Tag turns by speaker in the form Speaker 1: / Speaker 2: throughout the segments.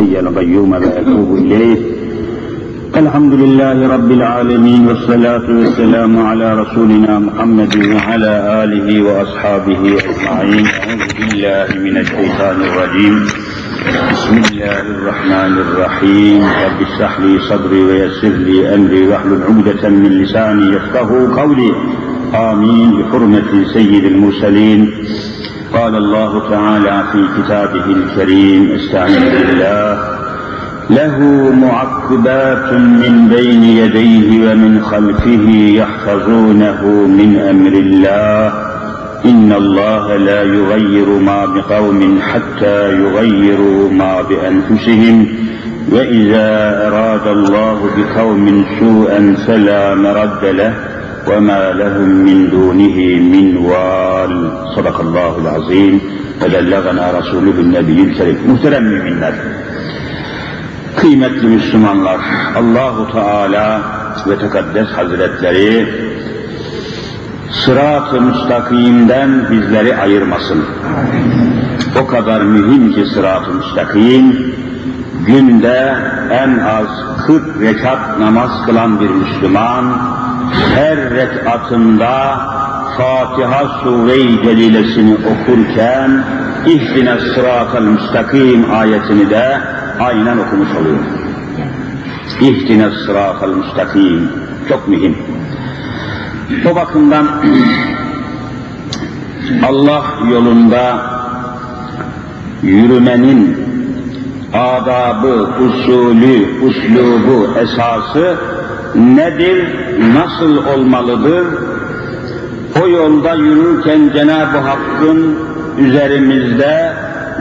Speaker 1: الحي القيوم وأتوب إليه. الحمد لله رب العالمين والصلاة والسلام على رسولنا محمد وعلى آله وأصحابه أجمعين. أعوذ بالله من الشيطان الرجيم. بسم الله الرحمن الرحيم. رب اشرح لي صدري ويسر لي أمري. واحلل عقدة من لساني يفقه قولي. آمين. بحرمة سيد المرسلين. قال الله تعالى في كتابه الكريم استعين بالله. له معقبات من بين يديه ومن خلفه يحفظونه من أمر الله. إن الله لا يغير ما بقوم حتى يغيروا ما بأنفسهم. وإذا أراد الله بقوم سوءا فلا مرد له. وما لهم من دونه من وال صدق الله العظيم وبلغنا رسوله النبي الكريم محترم müminler kıymetli Müslümanlar Allahu Teala ve Tekaddes Hazretleri sırat-ı müstakimden bizleri ayırmasın. O kadar mühim ki sırat-ı müstakim günde en az 40 rekat namaz kılan bir Müslüman her rekatında Fatiha Sure-i Celilesini okurken İhdine sıratel müstakim ayetini de aynen okumuş oluyor. İhdine sıratel müstakim çok mühim. O bakımdan Allah yolunda yürümenin adabı, usulü, uslubu, esası nedir, nasıl olmalıdır? O yolda yürürken Cenab-ı Hakk'ın üzerimizde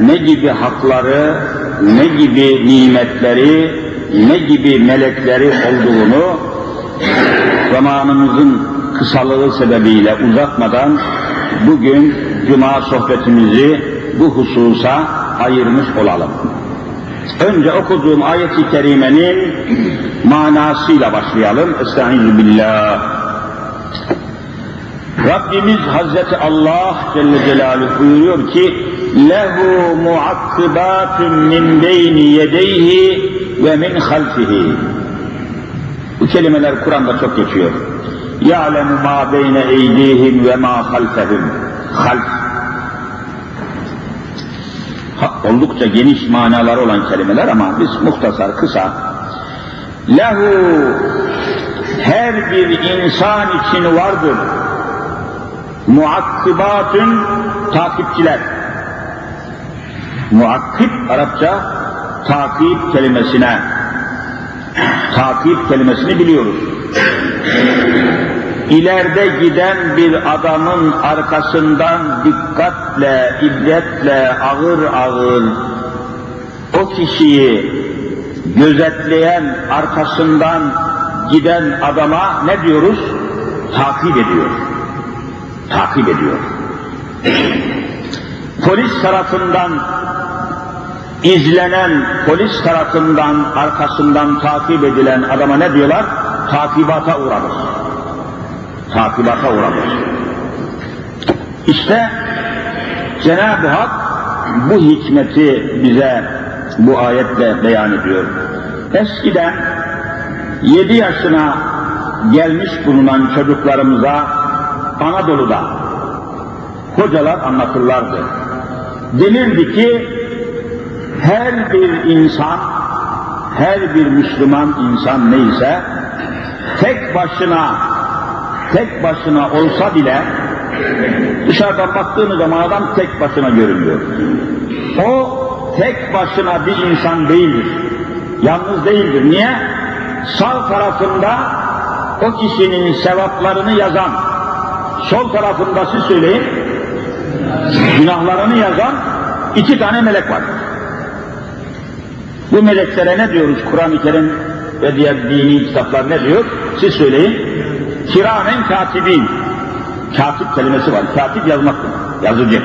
Speaker 1: ne gibi hakları, ne gibi nimetleri, ne gibi melekleri olduğunu zamanımızın kısalığı sebebiyle uzatmadan bugün Cuma sohbetimizi bu hususa ayırmış olalım. Önce okuduğum ayet-i kerimenin manasıyla başlayalım. Estaizu billah. Rabbimiz Hazreti Allah Celle Celaluhu buyuruyor ki lehu muakkibatun min beyni yedeyhi ve min halfihi. Bu kelimeler Kur'an'da çok geçiyor. Ya'lemu ma beyne eydihim ve ma halfehum. Half. Oldukça geniş manaları olan kelimeler ama biz muhtasar, kısa. Lehu her bir insan için vardır. Muakkibatün takipçiler. Muakkib Arapça takip kelimesine takip kelimesini biliyoruz. İleride giden bir adamın arkasından dikkatle, ibretle, ağır ağır o kişiyi gözetleyen arkasından giden adama ne diyoruz? Takip ediyor. Takip ediyor. Polis tarafından izlenen, polis tarafından arkasından takip edilen adama ne diyorlar? Takibata uğramış. Takibata uğramış. İşte Cenab-ı Hak bu hikmeti bize bu ayetle beyan ediyor. Eskiden yedi yaşına gelmiş bulunan çocuklarımıza Anadolu'da hocalar anlatırlardı. Denirdi ki her bir insan, her bir Müslüman insan neyse tek başına tek başına olsa bile dışarıdan baktığınız zaman adam tek başına görünüyor. O tek başına bir insan değildir. Yalnız değildir. Niye? Sağ tarafında o kişinin sevaplarını yazan, sol tarafında siz söyleyin, günahlarını yazan iki tane melek var. Bu meleklere ne diyoruz? Kur'an-ı Kerim ve diğer dini kitaplar ne diyor? Siz söyleyin. Kiramen katibin. Katip kelimesi var. Katip yazmak yazıcı.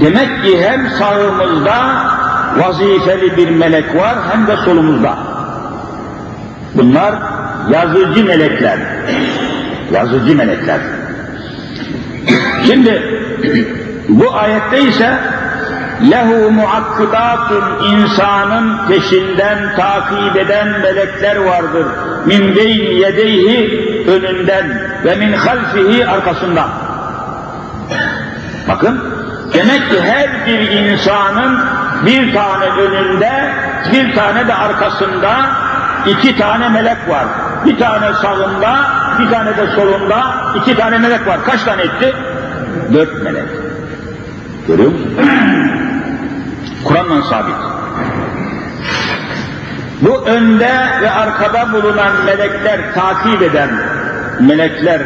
Speaker 1: Demek ki hem sağımızda vazifeli bir melek var hem de solumuzda. Bunlar yazıcı melekler. Yazıcı melekler. Şimdi bu ayette ise lehu muakkibatun insanın peşinden takip eden melekler vardır. Min beyn yedeyhi önünden ve min halfihi arkasından. Bakın demek ki her bir insanın bir tane önünde bir tane de arkasında iki tane melek var. Bir tane sağında bir tane de solunda iki tane melek var. Kaç tane etti? Dört melek. Görüyor musun? Kur'an'la sabit. Bu önde ve arkada bulunan melekler, takip eden melekler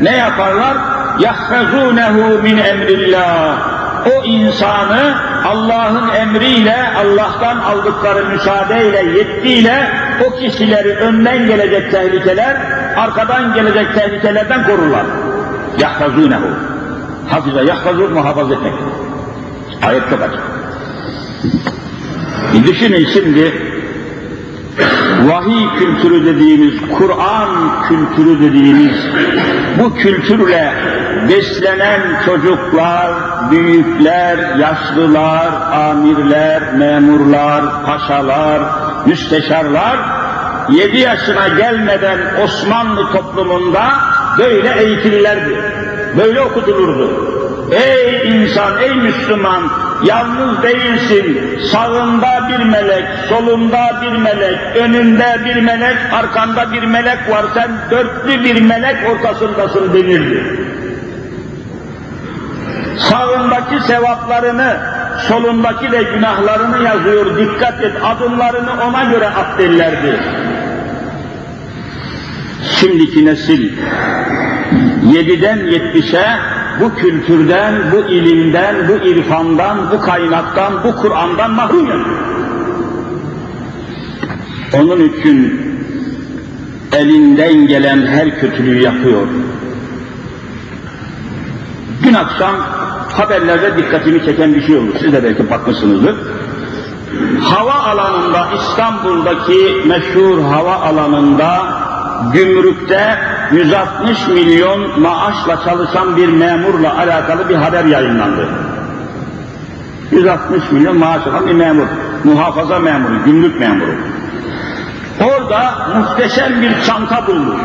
Speaker 1: ne yaparlar? يَحْفَظُونَهُ min emrillah. O insanı Allah'ın emriyle, Allah'tan aldıkları müsaadeyle, yetkiyle o kişileri önden gelecek tehlikeler, arkadan gelecek tehlikelerden korurlar. يَحْفَظُونَهُ Hafize, yahfazur muhafaza etmek. Ayet çok açık. E düşünün şimdi vahiy kültürü dediğimiz, Kur'an kültürü dediğimiz bu kültürle beslenen çocuklar, büyükler, yaşlılar, amirler, memurlar, paşalar, müsteşarlar yedi yaşına gelmeden Osmanlı toplumunda böyle eğitilirlerdi. Böyle okutulurdu. Ey insan, ey Müslüman, yalnız değilsin. Sağında bir melek, solunda bir melek, önünde bir melek, arkanda bir melek var. Sen dörtlü bir melek ortasındasın denirdi. Sağındaki sevaplarını, solundaki de günahlarını yazıyor. Dikkat et, adımlarını ona göre at. Şimdiki nesil yediden yetmişe bu kültürden, bu ilimden, bu irfandan, bu kaynaktan, bu Kur'an'dan mahrum yapıyor. Onun için elinden gelen her kötülüğü yapıyor. Dün akşam haberlerde dikkatimi çeken bir şey oldu. Siz de belki bakmışsınızdır. Hava alanında, İstanbul'daki meşhur hava alanında, gümrükte 160 milyon maaşla çalışan bir memurla alakalı bir haber yayınlandı. 160 milyon maaş alan bir memur, muhafaza memuru, gümrük memuru. Orada muhteşem bir çanta bulmuş.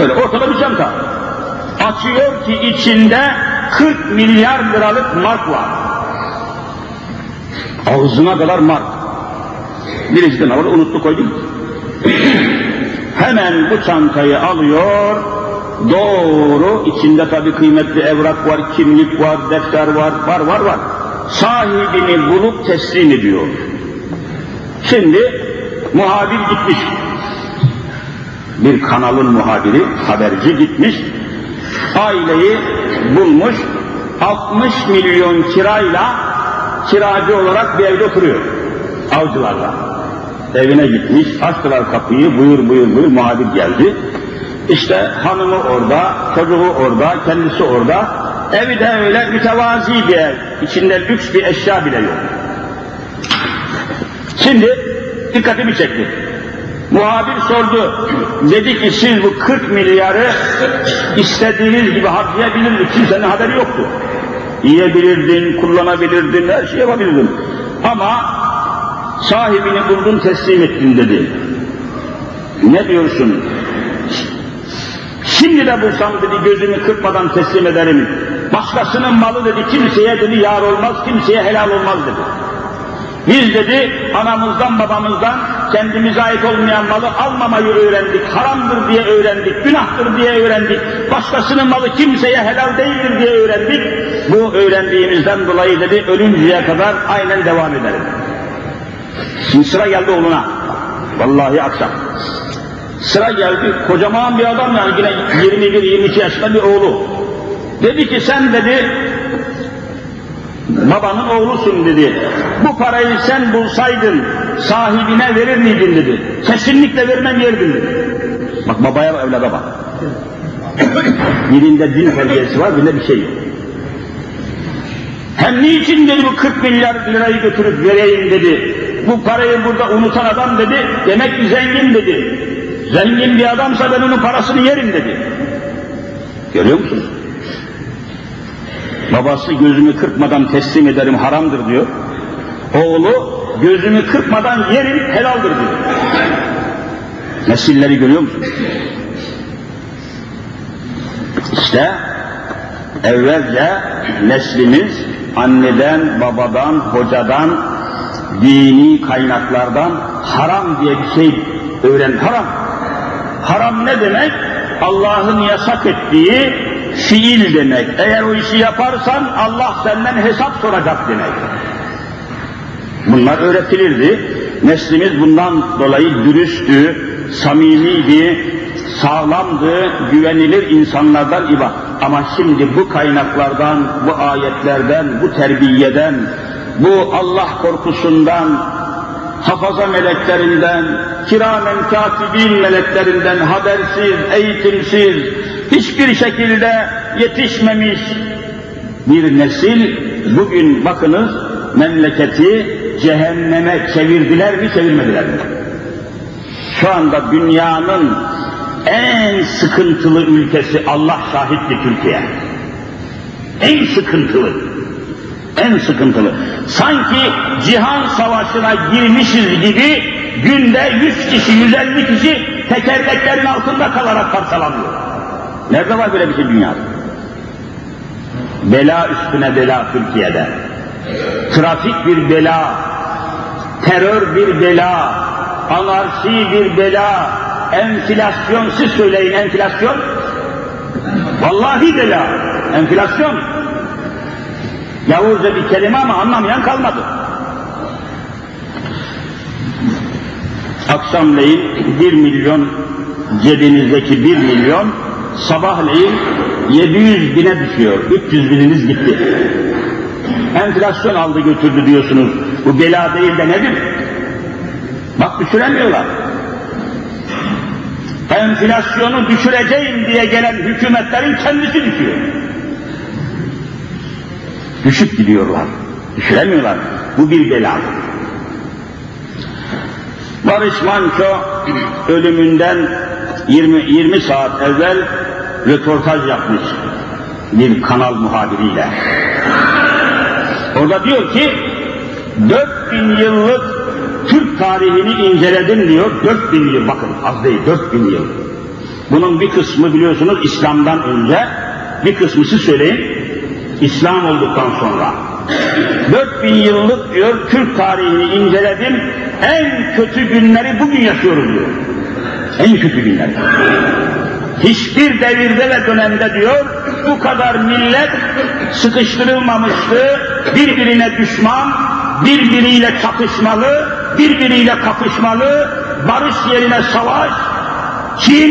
Speaker 1: Böyle ortada bir çanta. Açıyor ki içinde 40 milyar liralık mark var. Ağzına kadar mark. Birisi de ne var? Unuttu koydum. Hemen bu çantayı alıyor, doğru içinde tabii kıymetli evrak var, kimlik var, defter var, var var var. Sahibini bulup teslim ediyor. Şimdi muhabir gitmiş. Bir kanalın muhabiri, haberci gitmiş. Aileyi bulmuş. 60 milyon kirayla kiracı olarak bir evde oturuyor. Avcılarla evine gitmiş, açtılar kapıyı, buyur buyur buyur muhabir geldi. İşte hanımı orada, çocuğu orada, kendisi orada. Evi de öyle mütevazi bir ev, içinde lüks bir eşya bile yok. Şimdi dikkatimi çekti. Muhabir sordu, dedi ki siz bu 40 milyarı istediğiniz gibi harcayabilir mi? Kimsenin haberi yoktu. Yiyebilirdin, kullanabilirdin, her şey yapabilirdin. Ama sahibini buldun teslim ettin dedi. Ne diyorsun? Şimdi de bulsam dedi gözümü kırpmadan teslim ederim. Başkasının malı dedi kimseye dedi yar olmaz, kimseye helal olmaz dedi. Biz dedi anamızdan babamızdan kendimize ait olmayan malı almamayı öğrendik, haramdır diye öğrendik, günahtır diye öğrendik, başkasının malı kimseye helal değildir diye öğrendik. Bu öğrendiğimizden dolayı dedi ölünceye kadar aynen devam ederim. Şimdi sıra geldi oğluna. Vallahi akşam. Sıra geldi, kocaman bir adam yani yine 21-22 yaşında bir oğlu. Dedi ki sen dedi, babanın oğlusun dedi. Bu parayı sen bulsaydın sahibine verir miydin dedi. Kesinlikle vermem yerdin dedi. Bak babaya evlada bak. Birinde din terbiyesi var, birinde bir şey yok. Hem niçin dedi bu 40 milyar lirayı götürüp vereyim dedi. Bu parayı burada unutan adam dedi, demek ki zengin dedi. Zengin bir adamsa ben onun parasını yerim dedi. Görüyor musunuz? Babası gözümü kırpmadan teslim ederim haramdır diyor. Oğlu gözümü kırpmadan yerim helaldir diyor. Nesilleri görüyor musun? İşte evvelce neslimiz anneden, babadan, hocadan, dini kaynaklardan haram diye bir şey öğren. Haram. Haram ne demek? Allah'ın yasak ettiği fiil demek. Eğer o işi yaparsan Allah senden hesap soracak demek. Bunlar öğretilirdi. Neslimiz bundan dolayı dürüsttü, samimiydi, sağlamdı, güvenilir insanlardan ibaret. Ama şimdi bu kaynaklardan, bu ayetlerden, bu terbiyeden, bu Allah korkusundan, hafaza meleklerinden, kiramen katibin meleklerinden habersiz, eğitimsiz, hiçbir şekilde yetişmemiş bir nesil bugün bakınız memleketi cehenneme çevirdiler mi çevirmediler mi? Şu anda dünyanın en sıkıntılı ülkesi Allah şahitli Türkiye. En sıkıntılı. En sıkıntılı. Sanki cihan savaşına girmişiz gibi günde 100 kişi, 150 kişi tekerleklerin altında kalarak parçalanıyor. Nerede var böyle bir şey dünyada? Bela üstüne bela Türkiye'de. Trafik bir bela, terör bir bela, anarşi bir bela, enflasyon, siz söyleyin enflasyon. Vallahi bela, enflasyon. Yavuzca bir kelime ama anlamayan kalmadı. Akşamleyin bir milyon cebinizdeki bir milyon sabahleyin 700 bine düşüyor. 300 bininiz gitti. Enflasyon aldı götürdü diyorsunuz. Bu bela değil de nedir? Bak düşüremiyorlar. Enflasyonu düşüreceğim diye gelen hükümetlerin kendisi düşüyor. Düşüp gidiyorlar. Düşüremiyorlar. Bu bir bela. Barış Manço ölümünden 20, 20 saat evvel röportaj yapmış bir kanal muhabiriyle. Orada diyor ki 4000 yıllık Türk tarihini inceledim diyor. 4000 yıl bakın az değil 4000 yıl. Bunun bir kısmı biliyorsunuz İslam'dan önce bir kısmı siz söyleyin İslam olduktan sonra. 4000 yıllık diyor Türk tarihini inceledim. En kötü günleri bugün yaşıyoruz diyor. En kötü günler. Hiçbir devirde ve dönemde diyor bu kadar millet sıkıştırılmamıştı, birbirine düşman, birbiriyle çatışmalı, birbiriyle kapışmalı, barış yerine savaş, kin,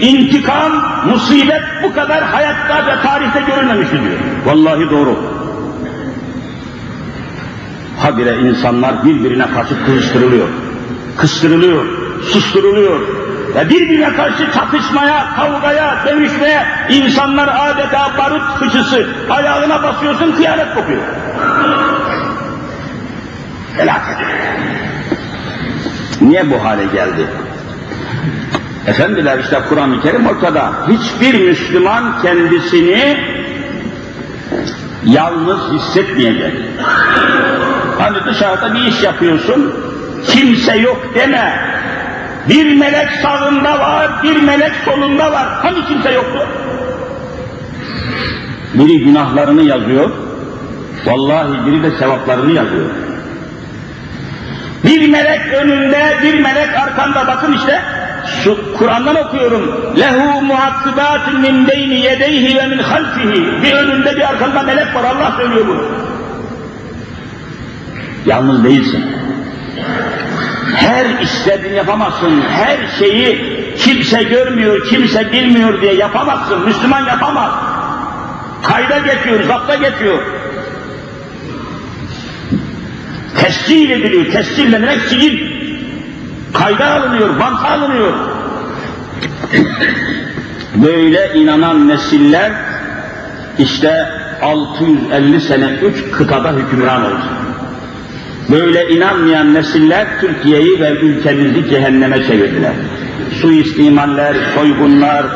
Speaker 1: intikam, musibet bu kadar hayatta ve tarihte görülmemişti diyor. Vallahi doğru. Habire insanlar birbirine karşı kızıştırılıyor, kıstırılıyor, susturuluyor, ve birbirine karşı çatışmaya, kavgaya, dövüşmeye insanlar adeta barut fıçısı. Ayağına basıyorsun kıyamet kopuyor. Felaket. Niye bu hale geldi? Efendiler işte Kur'an-ı Kerim ortada. Hiçbir Müslüman kendisini yalnız hissetmeyecek. Hani dışarıda bir iş yapıyorsun, kimse yok deme. Bir melek sağında var, bir melek solunda var. Hani kimse yoktu? Biri günahlarını yazıyor, vallahi biri de sevaplarını yazıyor. Bir melek önünde, bir melek arkanda. Bakın işte, şu Kur'an'dan okuyorum. Lehu muhakkibatun min beyni yedeyhi ve min halfihi. Bir önünde bir arkanda melek var. Allah söylüyor bunu. Yalnız değilsin. Her istediğini yapamazsın. Her şeyi kimse görmüyor, kimse bilmiyor diye yapamazsın. Müslüman yapamaz. Kayda geçiyor, zapta geçiyor. Tescil ediliyor. Tescil demek sicil. Kayda alınıyor, banta alınıyor. Böyle inanan nesiller işte 650 sene üç kıtada hükümran oldu. Böyle inanmayan nesiller Türkiye'yi ve ülkemizi cehenneme çevirdiler. Suistimaller, soygunlar,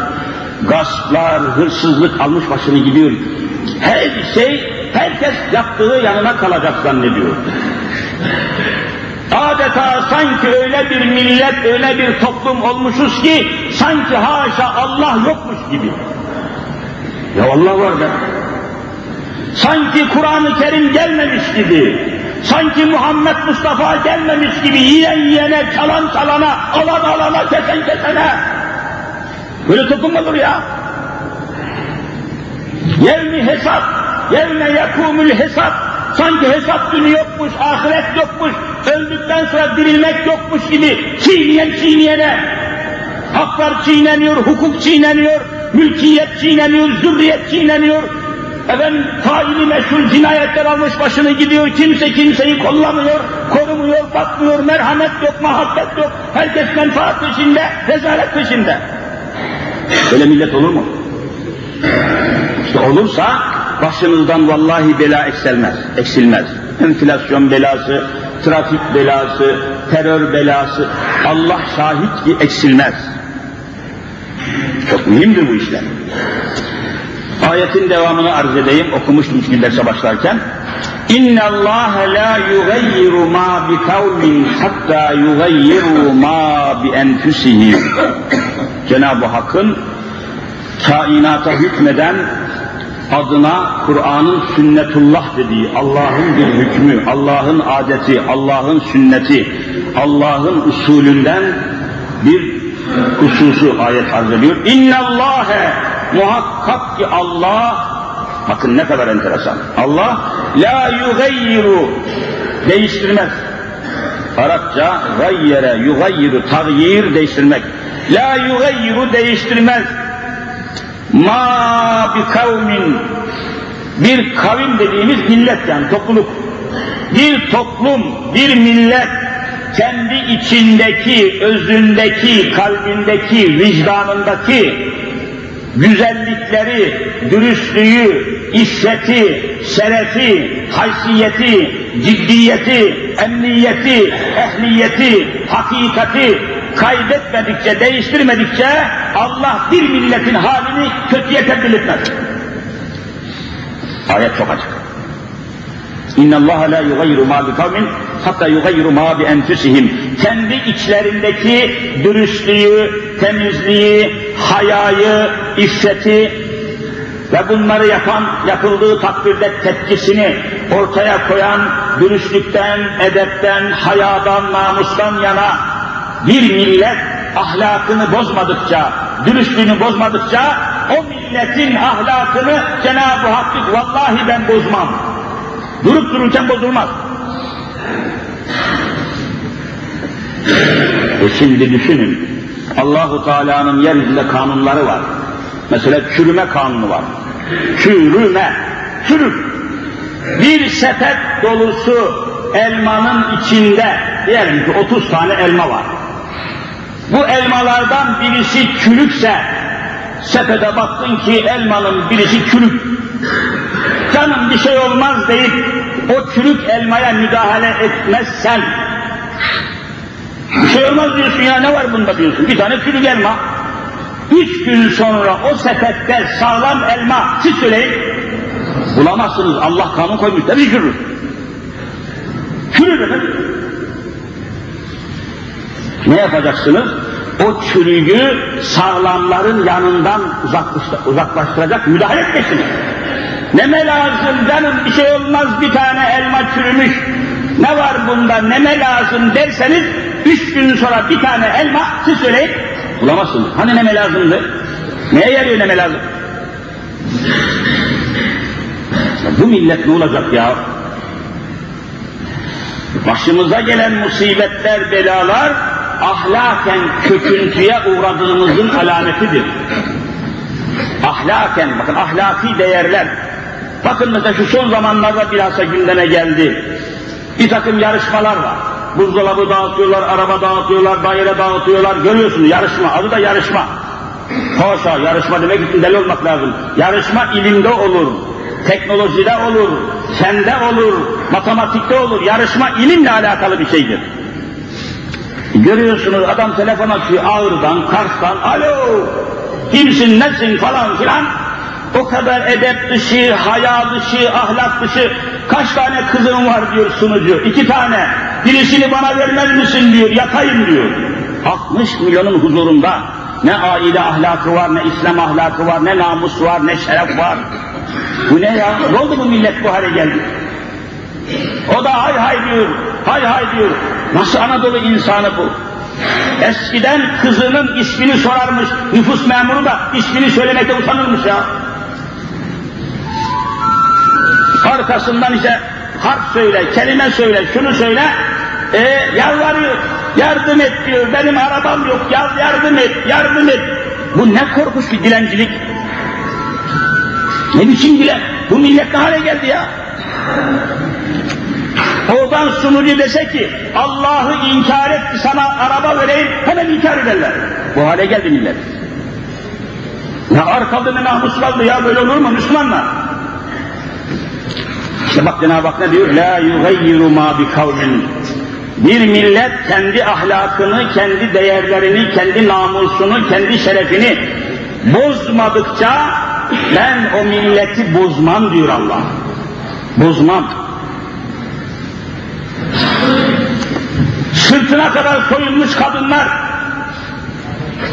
Speaker 1: gasplar, hırsızlık almış başını gidiyor. Her şey, herkes yaptığı yanına kalacak zannediyor. Adeta sanki öyle bir millet, öyle bir toplum olmuşuz ki sanki haşa Allah yokmuş gibi. Ya Allah var da. Sanki Kur'an-ı Kerim gelmemiş gibi, sanki Muhammed Mustafa gelmemiş gibi yiyen yiyene, çalan çalana, alan alana, kesen kesene. Böyle toplum olur ya. Yevmi hesap, yevme yekumul hesap, sanki hesap günü yokmuş, ahiret yokmuş, öldükten sonra dirilmek yokmuş gibi çiğneyen çiğneyene, haklar çiğneniyor, hukuk çiğneniyor, mülkiyet çiğneniyor, zürriyet çiğneniyor, efendim faili meşhur cinayetler almış başını gidiyor, kimse kimseyi kollamıyor, korumuyor, bakmıyor, merhamet yok, muhabbet yok, herkes menfaat peşinde, rezalet peşinde. Böyle millet olur mu? İşte olursa başımızdan vallahi bela eksilmez, eksilmez. Enflasyon belası, trafik belası, terör belası, Allah şahit ki eksilmez. Çok mühimdir bu işler. Ayetin devamını arz edeyim, okumuştum çünkü derse başlarken. La yugayyiru ma bi kavmin hatta yugayyiru ma bi enfusihim. Cenab-ı Hakk'ın kainata hükmeden adına Kur'an'ın sünnetullah dediği, Allah'ın bir hükmü, Allah'ın adeti, Allah'ın sünneti, Allah'ın usulünden bir hususu ayet arz ediyor. İnne Allahe muhakkak ki Allah bakın ne kadar enteresan. Allah la yugayyiru değiştirmez. Arapça gayyere yugayyiru tagyir değiştirmek. La yugayyiru değiştirmez. Ma bi kavmin bir kavim dediğimiz millet yani topluluk. Bir toplum, bir millet kendi içindeki, özündeki, kalbindeki, vicdanındaki güzellikleri, dürüstlüğü, iffeti, şerefi, haysiyeti, ciddiyeti, emniyeti, ehliyeti, hakikati kaybetmedikçe, değiştirmedikçe Allah bir milletin halini kötüye tebdil etmez. Ayet çok açık. İnna Allah la yugayyiru ma bi kavmin hatta yugayyiru ma bi enfusihim. Kendi içlerindeki dürüstlüğü, temizliği, hayayı, iffeti ve bunları yapan, yapıldığı takdirde tepkisini ortaya koyan dürüstlükten, edepten, hayadan, namustan yana bir millet ahlakını bozmadıkça, dürüstlüğünü bozmadıkça o milletin ahlakını Cenab-ı Hak vallahi ben bozmam. Durup dururken bozulmaz. E şimdi düşünün, Allahu Teala'nın yeryüzünde kanunları var. Mesela çürüme kanunu var. Çürüme, çürük. Bir sepet dolusu elmanın içinde diyelim ki 30 tane elma var. Bu elmalardan birisi çürükse sepete baktın ki elmanın birisi çürük. Canım bir şey olmaz deyip o çürük elmaya müdahale etmezsen bir şey olmaz diyorsun ya ne var bunda diyorsun. Bir tane çürük elma. Üç gün sonra o sepette sağlam elma siz söyleyin. Bulamazsınız. Allah kanun koymuş tabii çürür. Çürür efendim. Ne yapacaksınız? O çürüğü sağlamların yanından uzaklaştıracak müdahale etmesiniz. Neme lazım canım bir şey olmaz bir tane elma çürümüş. Ne var bunda neme lazım derseniz üç gün sonra bir tane elma siz söyleyin bulamazsınız. Hani neme lazımdı? Neye yarıyor neme lazım? Ya bu millet ne olacak ya? Başımıza gelen musibetler, belalar ahlaken köküntüye uğradığımızın alametidir. Ahlaken, bakın ahlaki değerler. Bakın mesela şu son zamanlarda bilhassa gündeme geldi. Bir takım yarışmalar var. Buzdolabı dağıtıyorlar, araba dağıtıyorlar, daire dağıtıyorlar. Görüyorsunuz yarışma, adı da yarışma. Haşa, yarışma demek için deli olmak lazım. Yarışma ilimde olur, teknolojide olur, sende olur, matematikte olur. Yarışma ilimle alakalı bir şeydir. Görüyorsunuz adam telefon açıyor Ağrı'dan, Kars'tan, alo, kimsin, nesin falan filan. O kadar edep dışı, haya dışı, ahlak dışı kaç tane kızım var diyor sunucu. İki tane. Birisini bana vermez misin diyor, yatayım diyor. 60 milyonun huzurunda ne aile ahlakı var, ne İslam ahlakı var, ne namus var, ne şeref var. Bu ne ya? Ne oldu bu millet bu hale geldi? O da hay hay diyor, hay hay diyor. Nasıl Anadolu insanı bu? Eskiden kızının ismini sorarmış, nüfus memuru da ismini söylemekte utanırmış ya. Arkasından ise harf söyle, kelime söyle, şunu söyle, e, yalvarıyor, yardım et diyor, benim arabam yok, yal, yardım et, yardım et. Bu ne korkunç bir dilencilik. Ne biçim dilen? Bu millet ne hale geldi ya? Oradan sunucu dese ki Allah'ı inkar etti sana araba vereyim hemen inkar ederler. Bu hale geldi millet. Ne ar kaldı ne namus kaldı ya böyle olur mu Müslümanlar? İşte bak Cenab-ı Hak ne diyor? La yugayyiru ma bi kavmin. Bir millet kendi ahlakını, kendi değerlerini, kendi namusunu, kendi şerefini bozmadıkça ben o milleti bozmam diyor Allah. Bozmam. Sırtına kadar soyulmuş kadınlar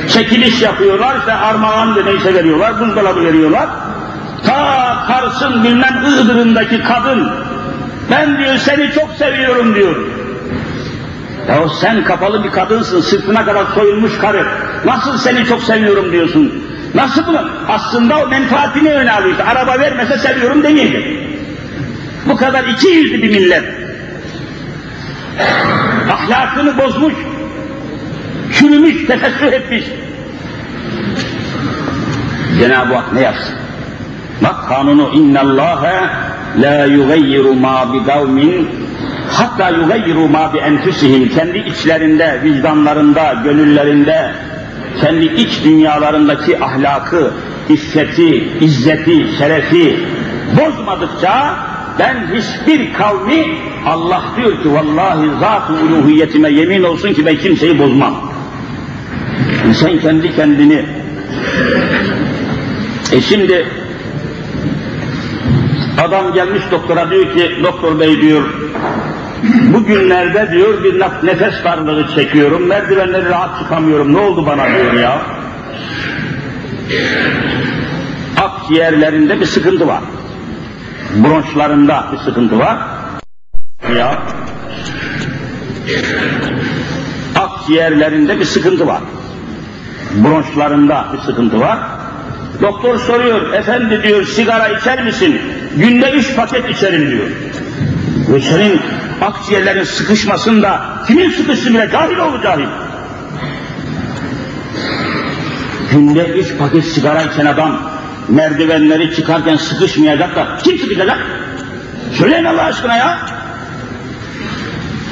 Speaker 1: çekiliş yapıyorlar, işte armağan da neyse veriyorlar, buzdolabı veriyorlar. Ta Kars'ın bilmem Iğdır'ındaki kadın, ben diyor seni çok seviyorum diyor. Ya sen kapalı bir kadınsın, sırtına kadar soyulmuş karı. Nasıl seni çok seviyorum diyorsun? Nasıl bunu? Aslında o menfaatini öne alıyor. Araba vermese seviyorum demeyecek. Bu kadar iki yüzlü bir millet. Ahlakını bozmuş, çürümüş, tefessüh etmiş. Cenab-ı Hak ne yapsın? Bak kanunu innallâhe la yugayyiru ma bi kavmin hatta yugayyiru ma bi enfusihim kendi içlerinde, vicdanlarında, gönüllerinde, kendi iç dünyalarındaki ahlakı, iffeti, izzeti, şerefi bozmadıkça ben hiçbir kavmi Allah diyor ki vallahi zat-ı uluhiyetime yemin olsun ki ben kimseyi bozmam. Sen kendi kendini e şimdi adam gelmiş doktora diyor ki doktor bey diyor bugünlerde diyor bir nefes darlığı çekiyorum merdivenleri rahat çıkamıyorum. Ne oldu bana diyor ya. Akciğerlerinde bir sıkıntı var bronşlarında bir sıkıntı var. Ya. Akciğerlerinde bir sıkıntı var. Bronşlarında bir sıkıntı var. Doktor soruyor efendi diyor sigara içer misin? Günde üç paket içerim diyor. Ve senin akciğerlerin sıkışmasında kimin sıkıştı bile cahil oldu cahil. Günde üç paket sigara içen adam merdivenleri çıkarken sıkışmayacak da kim sıkışacak? Söyleyin Allah aşkına ya.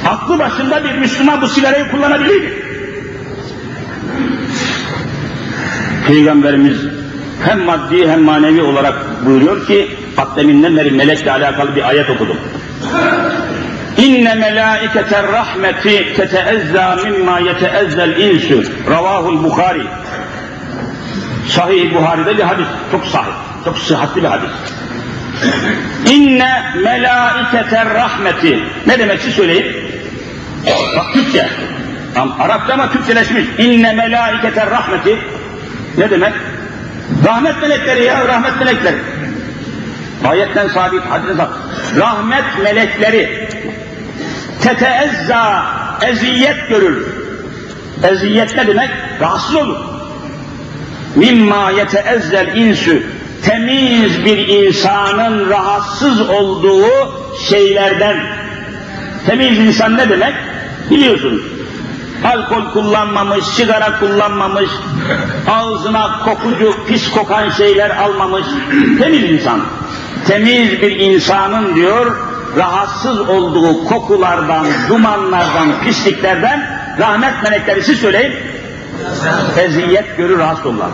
Speaker 1: Aklı başında bir Müslüman bu sigarayı kullanabilir mi? Peygamberimiz hem maddi hem manevi olarak buyuruyor ki bak deminden beri melekle alakalı bir ayet okudum. İnne melâiketer rahmeti teteezzâ mimma yeteezzel insü. Ravahul Bukhari. Sahih Buhari'de bir hadis. Çok sahih. Çok sıhhatli bir hadis. İnne melâiketer rahmeti. Ne demek siz söyleyin? Bak Türkçe. Tam Arapça ama Türkçeleşmiş. İnne melâiketer rahmeti. Ne demek? Rahmet melekleri ya, rahmet melekleri. Ayetten sabit hadise bak. Rahmet melekleri teteezza eziyet görür. Eziyet ne demek? Rahatsız olur. Mimma yeteezzel insü temiz bir insanın rahatsız olduğu şeylerden. Temiz insan ne demek? Biliyorsunuz. Alkol kullanmamış, sigara kullanmamış, ağzına kokucu, pis kokan şeyler almamış. Temiz insan. Temiz bir insanın diyor, rahatsız olduğu kokulardan, dumanlardan, pisliklerden rahmet melekleri siz söyleyin, eziyet görür, olurlar.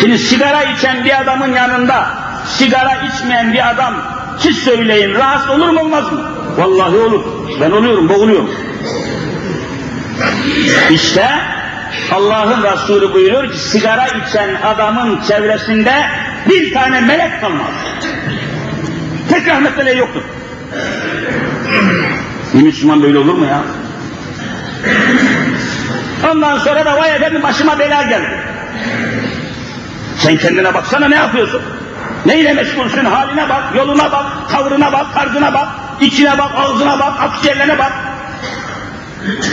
Speaker 1: Şimdi sigara içen bir adamın yanında sigara içmeyen bir adam siz söyleyin rahatsız olur mu olmaz mı? Vallahi olur. Ben oluyorum, boğuluyorum. İşte Allah'ın Resulü buyuruyor ki sigara içen adamın çevresinde bir tane melek kalmaz. Tek rahmet meleği yoktur. Bir Müslüman böyle olur mu ya? Ondan sonra da vay efendim başıma bela geldi. Sen kendine baksana ne yapıyorsun? Neyle meşgulsün? Haline bak, yoluna bak, tavrına bak, tarzına bak, içine bak, ağzına bak, akciğerlerine bak.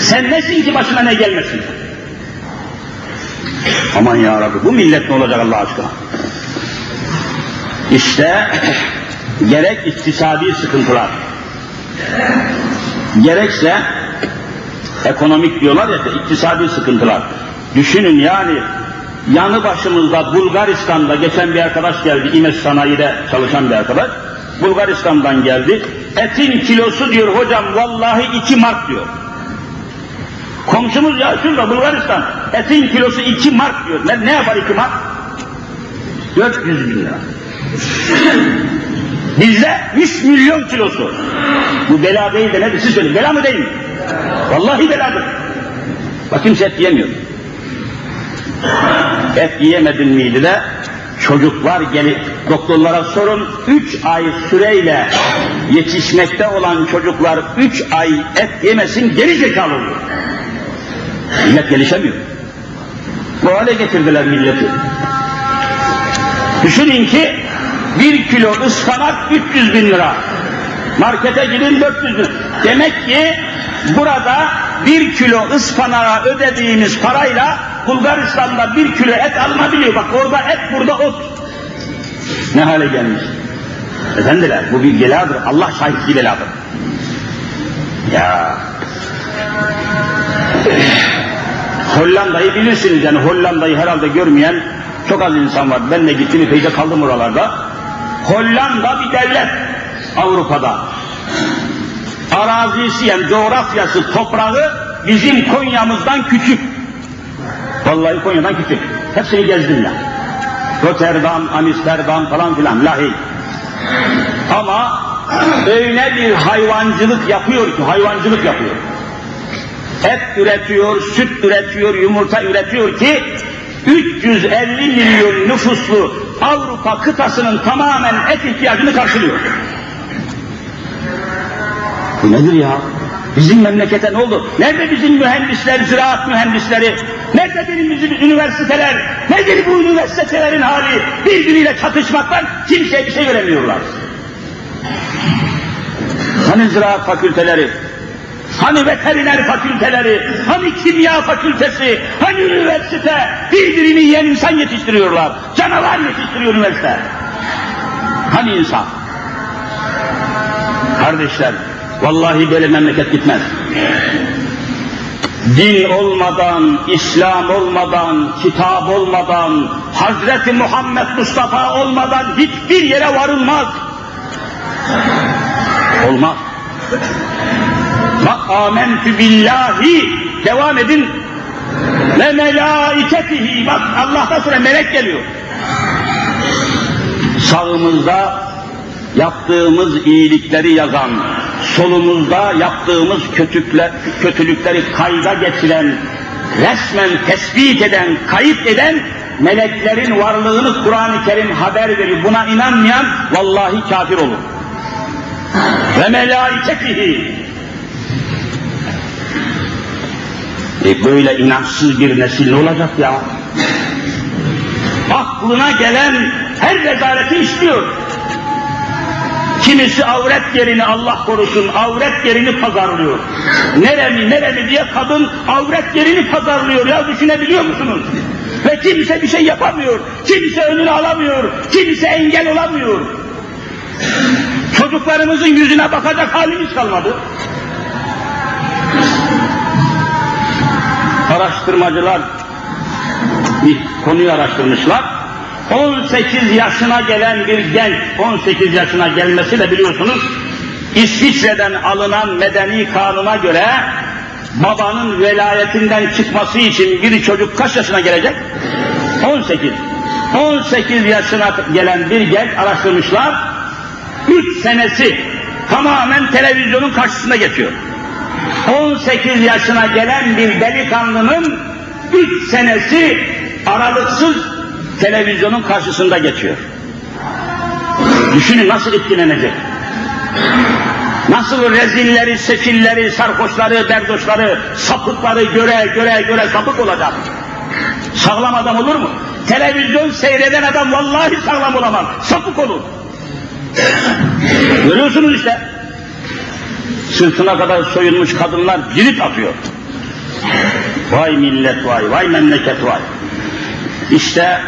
Speaker 1: Sen nesin ki başına ne gelmesin? Aman ya Rabbi bu millet ne olacak Allah aşkına? İşte gerek iktisadi sıkıntılar, gerekse ekonomik diyorlar ya işte iktisadi sıkıntılar. Düşünün yani yanı başımızda Bulgaristan'da geçen bir arkadaş geldi, İmes Sanayi'de çalışan bir arkadaş. Bulgaristan'dan geldi. Etin kilosu diyor hocam vallahi iki mark diyor. Komşumuz ya şurada Bulgaristan. Etin kilosu iki mark diyor. Ne, ne yapar iki mark? 400 bin lira. Bizde 3 milyon kilosu. Bu bela değil de nedir? Siz söyleyin. Bela mı değil mi? Vallahi beladır. Bak kimse et yiyemiyor. Et yiyemedin miydi de çocuklar gelip doktorlara sorun 3 ay süreyle yetişmekte olan çocuklar 3 ay et yemesin geri zekalı oluyor. Millet gelişemiyor. Bu hale getirdiler milleti. Düşünün ki bir kilo ıspanak 300 bin lira. Markete gidin 400 bin. Demek ki burada bir kilo ıspanağa ödediğimiz parayla Bulgaristan'da bir kilo et alınabiliyor. Bak orada et burada ot. Ne hale gelmiş. Efendiler bu bir beladır. Allah şahitliği beladır. Ya Hollanda'yı bilirsiniz yani Hollanda'yı herhalde görmeyen çok az insan var. Ben de gittim epeyce kaldım oralarda. Hollanda bir devlet Avrupa'da. Arazisi yani coğrafyası, toprağı bizim Konya'mızdan küçük. Vallahi Konya'dan küçük. Hepsini gezdim ya. Rotterdam, Amsterdam falan filan, Lahey. Ama öyle bir hayvancılık yapıyor ki, hayvancılık yapıyor. Et üretiyor, süt üretiyor, yumurta üretiyor ki 350 milyon nüfuslu Avrupa kıtasının tamamen et ihtiyacını karşılıyor. Bu nedir ya? Bizim memlekete ne oldu? Nerede bizim mühendisler, ziraat mühendisleri? Nerede benim bizim üniversiteler? Nedir bu üniversitelerin hali? Birbiriyle çatışmaktan kimseye bir şey veremiyorlar. Hani ziraat fakülteleri? Hani veteriner fakülteleri, hani kimya fakültesi, hani üniversite birbirini yiyen insan yetiştiriyorlar. Canavar yetiştiriyor üniversite. Hani insan? Kardeşler, vallahi böyle memleket gitmez. Din olmadan, İslam olmadan, kitap olmadan, Hazreti Muhammed Mustafa olmadan hiçbir yere varılmaz. Olmaz. Bak amentü billahi devam edin ve melaiketihi bak Allah'tan sonra melek geliyor. Sağımızda yaptığımız iyilikleri yazan, solumuzda yaptığımız kötükler, kötülükleri kayda geçiren, resmen tespit eden, kayıt eden meleklerin varlığını Kur'an-ı Kerim haber veriyor. Buna inanmayan vallahi kafir olur. Ve melaiketihi E böyle inançsız bir nesil ne olacak ya? Aklına gelen her rezaleti istiyor. Kimisi avret yerini Allah korusun, avret yerini pazarlıyor. Neremi neremi diye kadın avret yerini pazarlıyor ya düşünebiliyor musunuz? Ve kimse bir şey yapamıyor, kimse önünü alamıyor, kimse engel olamıyor. Çocuklarımızın yüzüne bakacak halimiz kalmadı. araştırmacılar bir konuyu araştırmışlar. 18 yaşına gelen bir genç, 18 yaşına gelmesi de biliyorsunuz İsviçre'den alınan medeni kanuna göre babanın velayetinden çıkması için bir çocuk kaç yaşına gelecek? 18. 18 yaşına gelen bir genç araştırmışlar. 3 senesi tamamen televizyonun karşısında geçiyor. 18 yaşına gelen bir delikanlının üç senesi aralıksız televizyonun karşısında geçiyor. Düşünün nasıl etkilenecek. Nasıl rezilleri, sefilleri, sarhoşları, berdoşları, sapıkları göre göre göre sapık olacak. Sağlam adam olur mu? Televizyon seyreden adam vallahi sağlam olamaz. Sapık olur. Görüyorsunuz işte. Sırtına kadar soyulmuş kadınlar cirit atıyor. Vay millet vay, vay memleket vay. İşte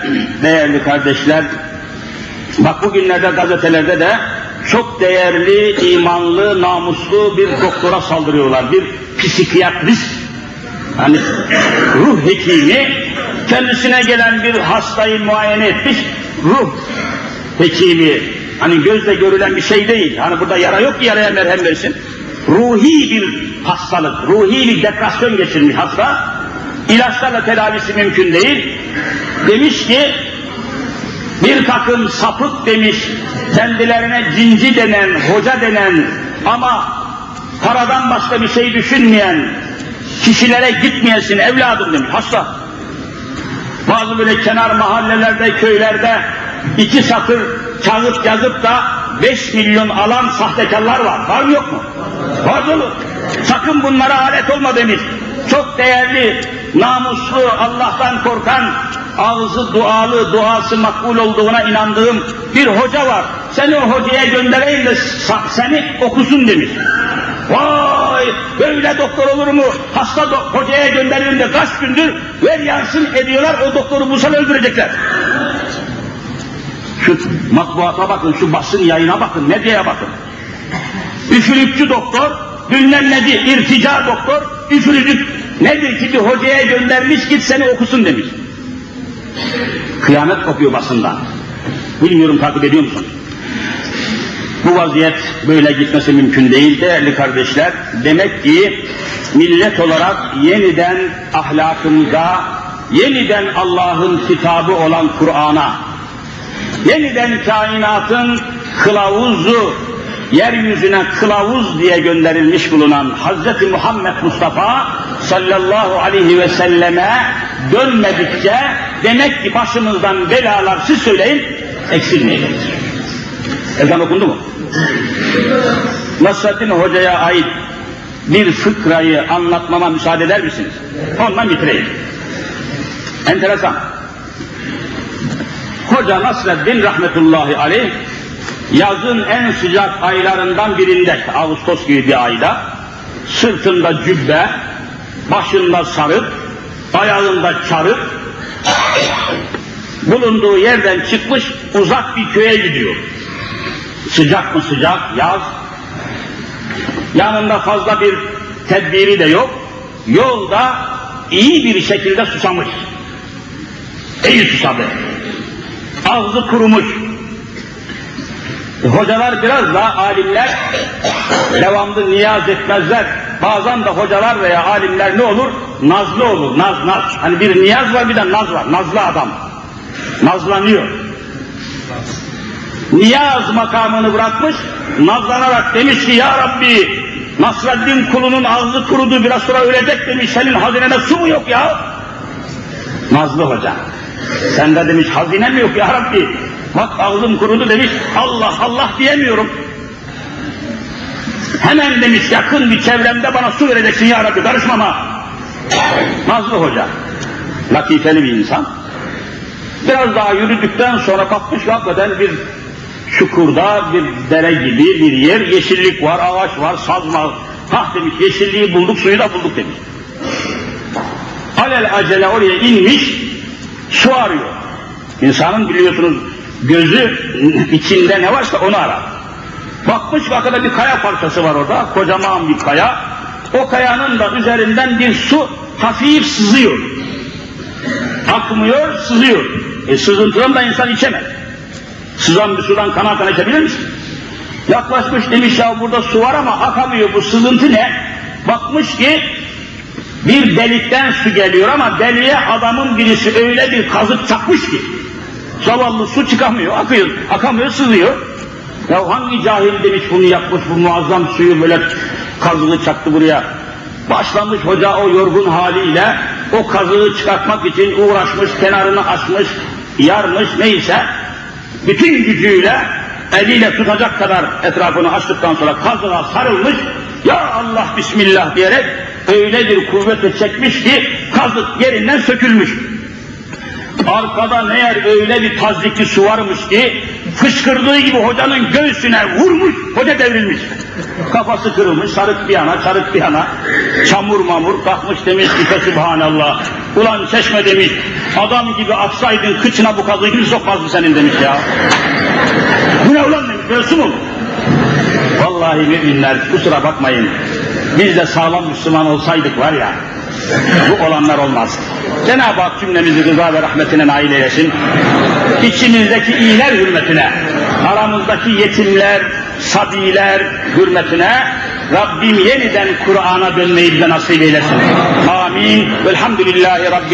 Speaker 1: değerli kardeşler, bak bugünlerde gazetelerde de çok değerli, imanlı, namuslu bir doktora saldırıyorlar. Bir psikiyatrist, hani ruh hekimi, kendisine gelen bir hastayı muayene etmiş, ruh hekimi, hani gözle görülen bir şey değil, hani burada yara yok ki yaraya merhem versin. Ruhi bir hastalık, ruhi bir depresyon geçirmiş hasta, ilaçlarla tedavisi mümkün değil. Demiş ki, bir takım sapık demiş, kendilerine cinci denen, hoca denen ama paradan başka bir şey düşünmeyen kişilere gitmeyesin evladım demiş, hasta. Bazı böyle kenar mahallelerde, köylerde iki satır kağıt yazıp da beş milyon alan sahtekarlar var. Var mı yok mu? Var dolu. Sakın bunlara alet olma demiş. Çok değerli, namuslu, Allah'tan korkan, ağzı dualı, duası makbul olduğuna inandığım bir hoca var. Seni o hocaya göndereyim de seni okusun demiş. Vay böyle doktor olur mu? Hasta hocaya gönderelim de kaç gündür ver yansın ediyorlar o doktoru bulsan öldürecekler. Şu matbuata bakın, şu basın yayına bakın, medyaya bakın. Üfürükçü doktor, bilmem nedir, irtica doktor, üfürücü nedir ki bir hocaya göndermiş git seni okusun demiş. Kıyamet kopuyor basından. Bilmiyorum takip ediyor musun? Bu vaziyet böyle gitmesi mümkün değil değerli kardeşler. Demek ki millet olarak yeniden ahlakımıza, yeniden Allah'ın kitabı olan Kur'an'a, yeniden kainatın kılavuzu, yeryüzüne kılavuz diye gönderilmiş bulunan Hz. Muhammed Mustafa sallallahu aleyhi ve selleme dönmedikçe demek ki başımızdan belalar siz söyleyin eksilmeyecek. Ezan okundu mu? Nasrettin Hoca'ya ait bir fıkrayı anlatmama müsaade eder misiniz? Ondan bitireyim. Enteresan. Hoca Nasreddin rahmetullahi aleyh yazın en sıcak aylarından birinde Ağustos gibi bir ayda sırtında cübbe, başında sarık, ayağında çarık bulunduğu yerden çıkmış uzak bir köye gidiyor. Sıcak mı sıcak, yaz. Yanında fazla bir tedbiri de yok. Yolda iyi bir şekilde susamış. İyi susadı. Ağzı kurumuş. Hocalar biraz da alimler devamlı niyaz etmezler. Bazen de hocalar veya alimler ne olur? Nazlı olur, naz naz. Hani bir niyaz var bir de naz var, nazlı adam. Nazlanıyor. Niyaz makamını bırakmış, nazlanarak demiş ki ya Rabbi Nasreddin kulunun ağzı kurudu biraz sonra ölecek demiş senin hazinene su mu yok ya? Nazlı hoca. Sende demiş hazine mi yok ya Rabbi? Bak ağzım kurudu demiş Allah Allah diyemiyorum. Hemen demiş yakın bir çevremde bana su vereceksin ya Rabbi karışmama. Nazlı hoca. Latifeli bir insan. Biraz daha yürüdükten sonra bakmış hakikaten bir çukurda bir dere gibi bir yer, yeşillik var, ağaç var, saz var. Hah demiş yeşilliği bulduk, suyu da bulduk demiş. Alel acele oraya inmiş, su arıyor. İnsanın biliyorsunuz gözü içinde ne varsa onu arar. Bakmış bakada bir kaya parçası var orada, kocaman bir kaya. O kayanın da üzerinden bir su hafif sızıyor. Akmıyor, sızıyor. E sızıntıdan da insan içemez. Sızan bir sudan kana kana içebilir misin? Yaklaşmış demiş ya burada su var ama akamıyor bu sızıntı ne? Bakmış ki bir delikten su geliyor ama deliğe adamın birisi öyle bir kazık çakmış ki zavallı su çıkamıyor, akıyor, akamıyor, sızıyor. Ya hangi cahil demiş bunu yapmış bu muazzam suyu böyle kazığı çaktı buraya. Başlamış hoca o yorgun haliyle o kazığı çıkartmak için uğraşmış, kenarını açmış, yarmış neyse bütün gücüyle eliyle tutacak kadar etrafını açtıktan sonra kazığa sarılmış ya Allah Bismillah diyerek öyle bir kuvvetle çekmiş ki kazık yerinden sökülmüş. Arkadan eğer öyle bir tazikli su varmış ki fışkırdığı gibi hocanın göğsüne vurmuş, hoca devrilmiş. Kafası kırılmış, sarık bir yana, çarık bir yana, çamur mamur kalkmış demiş ki Fesubhanallah. Ulan çeşme demiş, adam gibi atsaydın kıçına bu kazığı kim sokmazdı senin demiş ya. Bu ne ulan demiş, mü? Vallahi müminler kusura bakmayın. Biz de sağlam Müslüman olsaydık var ya, bu olanlar olmaz. Cenab-ı Hak cümlemizi rıza ve rahmetine nail eylesin. İçimizdeki iyiler hürmetine, aramızdaki yetimler, sabiler hürmetine Rabbim yeniden Kur'an'a dönmeyi bize nasip eylesin. Amin. Velhamdülillahi Rabbil